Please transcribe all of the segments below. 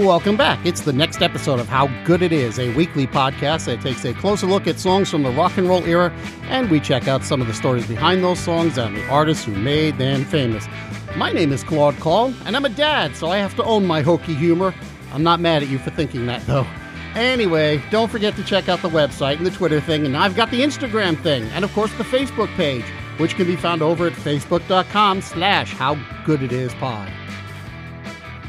welcome back. It's the next episode of How Good It Is, a weekly podcast that takes a closer look at songs from the rock and roll era, and we check out some of the stories behind those songs and the artists who made them famous. My name is Claude Call, and I'm a dad, so I have to own my hokey humor. I'm not mad at you for thinking that, though. Anyway, don't forget to check out the website and the Twitter thing, and I've got the Instagram thing, and of course the Facebook page, which can be found over at facebook.com slash howgooditispod.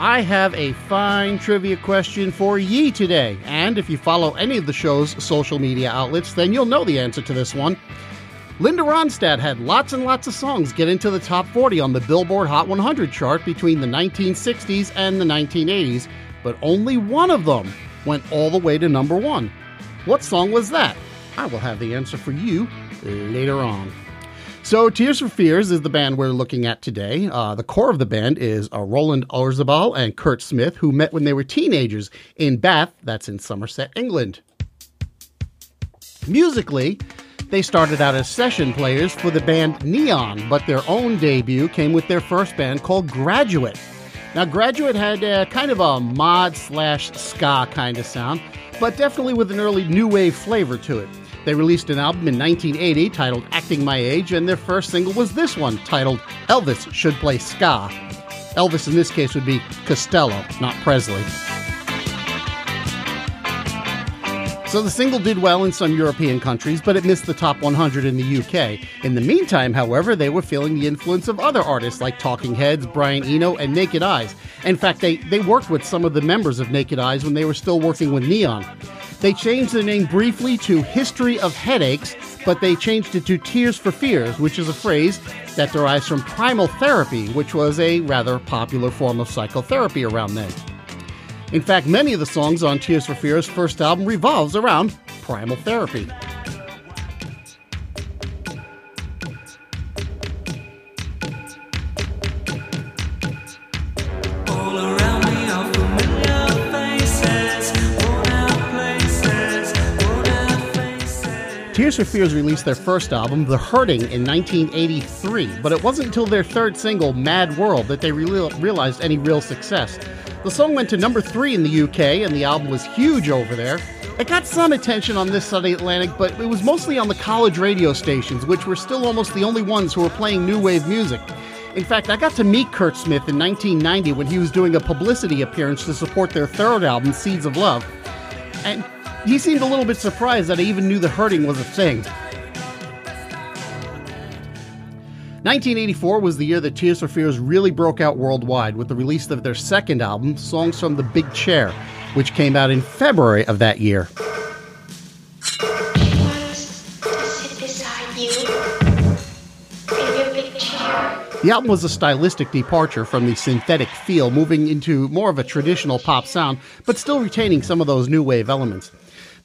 I have a fine trivia question for ye today, and if you follow any of the show's social media outlets, then you'll know the answer to this one. Linda Ronstadt had lots and lots of songs get into the top 40 on the Billboard Hot 100 chart between the 1960s and the 1980s, but only one of them went all the way to number one. What song was that? I will have the answer for you later on. So, Tears for Fears is the band we're looking at today. Uh, the core of the band is uh, Roland Orzabal and Curt Smith, who met when they were teenagers in Bath, that's in Somerset, England. Musically, they started out as session players for the band Neon, but their own debut came with their first band called Graduate. Now, Graduate had kind of a mod slash ska kind of sound, but definitely with an early new wave flavor to it. They released an album in 1980 titled Acting My Age, and their first single was this one titled Elvis Should Play Ska. Elvis in this case would be Costello, not Presley. So the single did well in some European countries, but it missed the top 100 in the UK. In the meantime, however, they were feeling the influence of other artists like Talking Heads, Brian Eno, and Naked Eyes. In fact, they, they worked with some of the members of Naked Eyes when they were still working with Neon. They changed the name briefly to History of Headaches, but they changed it to Tears for Fears, which is a phrase that derives from primal therapy, which was a rather popular form of psychotherapy around then. In fact, many of the songs on Tears for Fears' first album revolves around primal therapy. Tears for Fears released their first album, The Hurting, in 1983, but it wasn't until their third single, Mad World, that they re- realized any real success. The song went to number three in the UK, and the album was huge over there. It got some attention on this side of the Atlantic, but it was mostly on the college radio stations, which were still almost the only ones who were playing new wave music. In fact, I got to meet Curt Smith in 1990 when he was doing a publicity appearance to support their third album, Seeds of Love. And he seemed a little bit surprised that I even knew the hurting was a thing. 1984 was the year that Tears for Fears really broke out worldwide with the release of their second album, Songs from the Big Chair, which came out in February of that year. The album was a stylistic departure from the synthetic feel, moving into more of a traditional pop sound, but still retaining some of those new wave elements.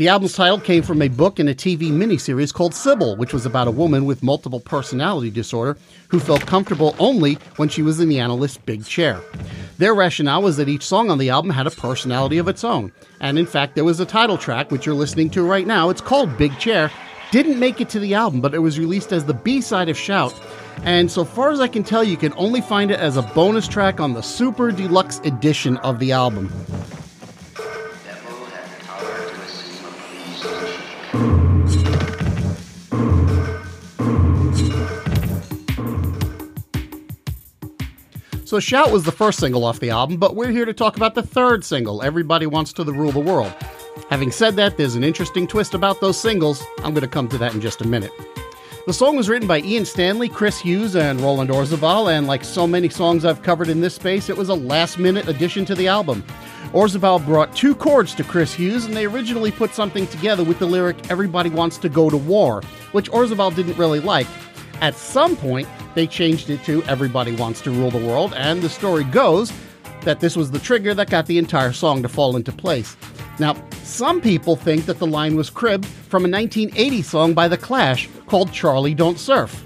The album's title came from a book and a TV miniseries called Sybil, which was about a woman with multiple personality disorder who felt comfortable only when she was in the analyst's big chair. Their rationale was that each song on the album had a personality of its own. And in fact, there was a title track, which you're listening to right now. It's called Big Chair. Didn't make it to the album, but it was released as the B side of Shout. And so far as I can tell, you can only find it as a bonus track on the Super Deluxe edition of the album. So Shout was the first single off the album, but we're here to talk about the third single, Everybody Wants to Rule the World. Having said that, there's an interesting twist about those singles. I'm going to come to that in just a minute. The song was written by Ian Stanley, Chris Hughes, and Roland Orzabal, and like so many songs I've covered in this space, it was a last minute addition to the album. Orzabal brought two chords to Chris Hughes, and they originally put something together with the lyric Everybody Wants to Go to War, which Orzabal didn't really like. At some point, they changed it to Everybody Wants to Rule the World, and the story goes that this was the trigger that got the entire song to fall into place. Now, some people think that the line was cribbed from a 1980 song by The Clash called Charlie Don't Surf.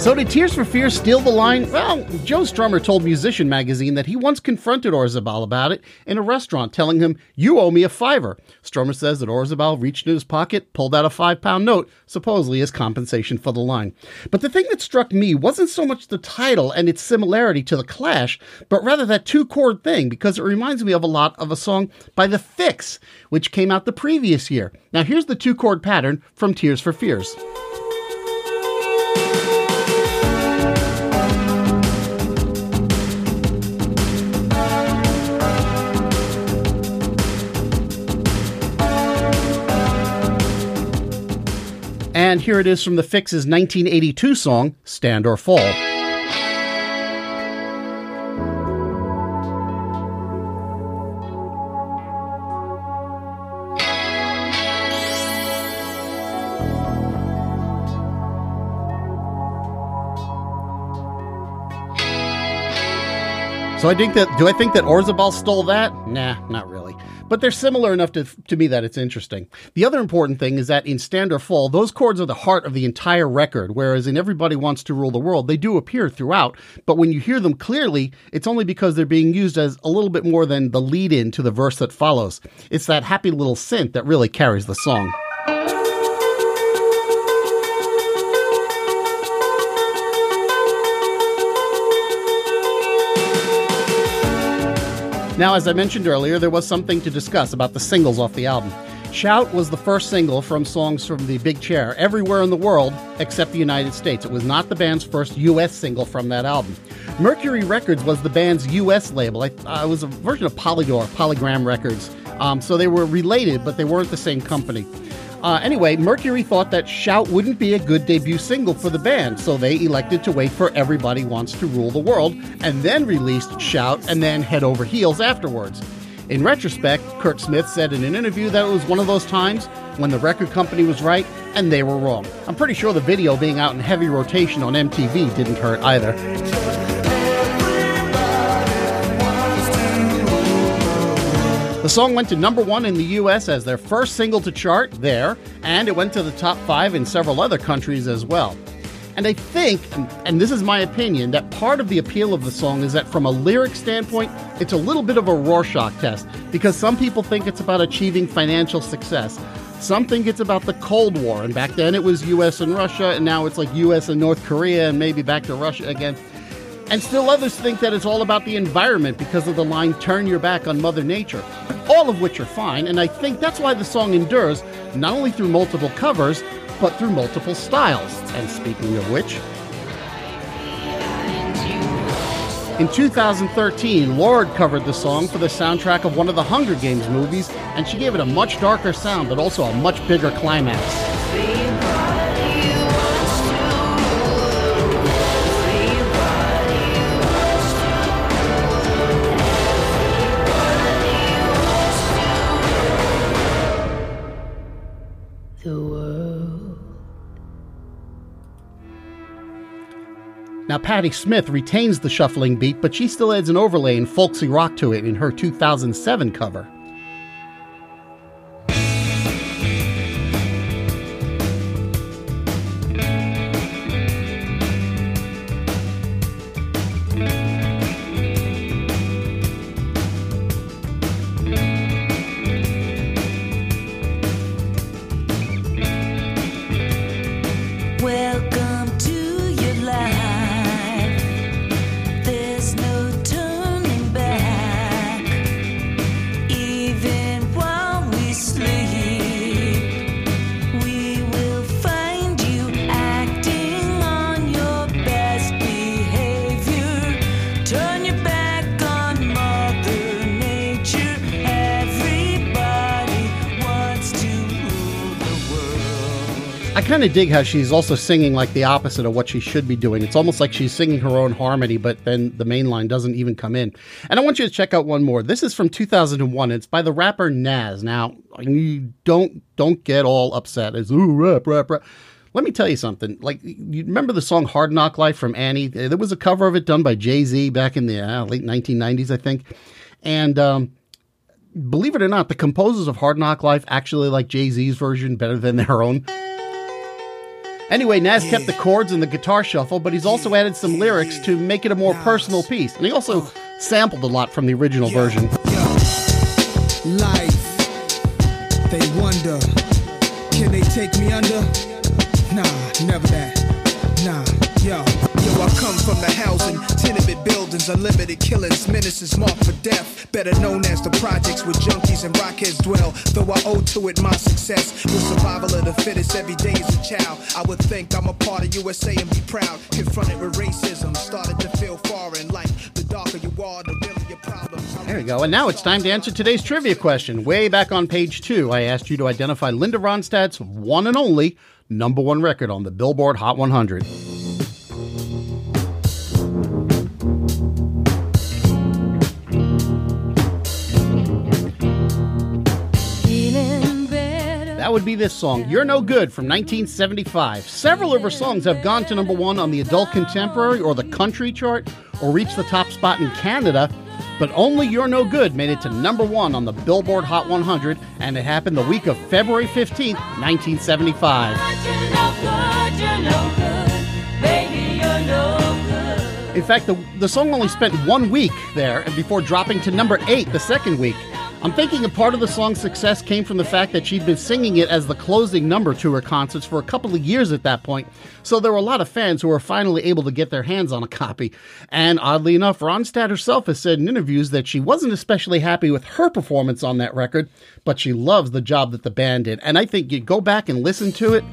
So did Tears for Fears steal the line? Well, Joe Strummer told Musician magazine that he once confronted Orzabal about it in a restaurant, telling him, You owe me a fiver. Strummer says that Orzabal reached in his pocket, pulled out a five pound note, supposedly as compensation for the line. But the thing that struck me wasn't so much the title and its similarity to The Clash, but rather that two chord thing, because it reminds me of a lot of a song by The Fixx, which came out the previous year. Now, here's the two chord pattern from Tears for Fears. And here it is from the Fixx's 1982 song, Stand or Fall. So I think that do I think that Orzabal stole that? Nah, not really but they're similar enough to, to me that it's interesting. The other important thing is that in Stand or Fall, those chords are the heart of the entire record, whereas in Everybody Wants to Rule the World, they do appear throughout, but when you hear them clearly, it's only because they're being used as a little bit more than the lead in to the verse that follows. It's that happy little synth that really carries the song. Now, as I mentioned earlier, there was something to discuss about the singles off the album. Shout was the first single from songs from the Big Chair everywhere in the world except the United States. It was not the band's first U.S. single from that album. Mercury Records was the band's U.S. label. Uh, it was a version of Polydor, Polygram Records. Um, so they were related, but they weren't the same company. Uh, anyway, Mercury thought that Shout wouldn't be a good debut single for the band, so they elected to wait for Everybody Wants to Rule the World and then released Shout and then Head Over Heels afterwards. In retrospect, Curt Smith said in an interview that it was one of those times when the record company was right and they were wrong. I'm pretty sure the video being out in heavy rotation on MTV didn't hurt either. The song went to number one in the US as their first single to chart there, and it went to the top five in several other countries as well. And I think, and this is my opinion, that part of the appeal of the song is that from a lyric standpoint, it's a little bit of a Rorschach test because some people think it's about achieving financial success. Some think it's about the Cold War, and back then it was US and Russia, and now it's like US and North Korea, and maybe back to Russia again. And still others think that it's all about the environment because of the line, turn your back on Mother Nature. All of which are fine, and I think that's why the song endures, not only through multiple covers, but through multiple styles. And speaking of which, in 2013, Lorde covered the song for the soundtrack of one of the Hunger Games movies, and she gave it a much darker sound, but also a much bigger climax. Now, Patti Smith retains the shuffling beat, but she still adds an overlay in folksy rock to it in her 2007 cover. Kind of dig how she's also singing like the opposite of what she should be doing. It's almost like she's singing her own harmony, but then the main line doesn't even come in. And I want you to check out one more. This is from 2001. It's by the rapper Nas. Now, you don't don't get all upset ooh rap rap rap. Let me tell you something. Like, you remember the song Hard Knock Life from Annie? There was a cover of it done by Jay Z back in the uh, late 1990s, I think. And um, believe it or not, the composers of Hard Knock Life actually like Jay Z's version better than their own. Anyway, Nas kept the chords and the guitar shuffle, but he's also added some lyrics to make it a more personal piece. And he also sampled a lot from the original version. Life, they wonder, can they take me under? Nah, never that. From the housing, tenement buildings, unlimited killings, menaces marked for death. Better known as the projects where junkies and rockheads dwell. Though I owe to it my success, with survival of the fittest every day as a child. I would think I'm a part of USA and be proud. Confronted with racism, started to feel foreign. Like the darker you are, the realer your problems. There we go. And now it's time to answer today's trivia question. Way back on page two, I asked you to identify Linda Ronstadt's one and only number one record on the Billboard Hot 100. Would be this song, You're No Good from 1975. Several of her songs have gone to number one on the adult contemporary or the country chart or reached the top spot in Canada, but only You're No Good made it to number one on the Billboard Hot 100, and it happened the week of February 15th, 1975. In fact, the, the song only spent one week there before dropping to number eight the second week. I'm thinking a part of the song's success came from the fact that she'd been singing it as the closing number to her concerts for a couple of years at that point, so there were a lot of fans who were finally able to get their hands on a copy. And oddly enough, Ronstadt herself has said in interviews that she wasn't especially happy with her performance on that record, but she loves the job that the band did. And I think you go back and listen to it,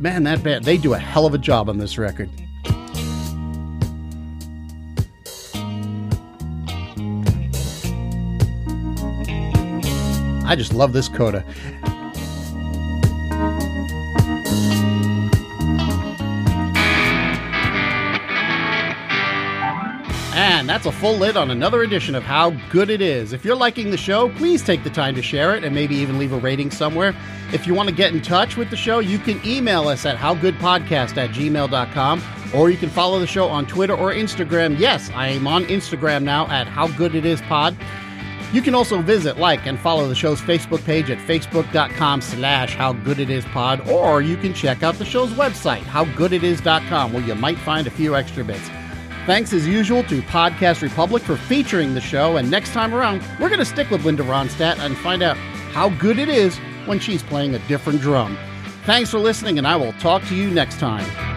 man, that band, they do a hell of a job on this record. I just love this coda. And that's a full lid on another edition of How Good It Is. If you're liking the show, please take the time to share it and maybe even leave a rating somewhere. If you want to get in touch with the show, you can email us at howgoodpodcast at gmail.com or you can follow the show on Twitter or Instagram. Yes, I am on Instagram now at How You can also visit, like, and follow the show's Facebook page at facebook.com slash howgooditispod, or you can check out the show's website, howgooditis.com, where you might find a few extra bits. Thanks as usual to Podcast Republic for featuring the show, and next time around, we're going to stick with Linda Ronstadt and find out how good it is when she's playing a different drum. Thanks for listening, and I will talk to you next time.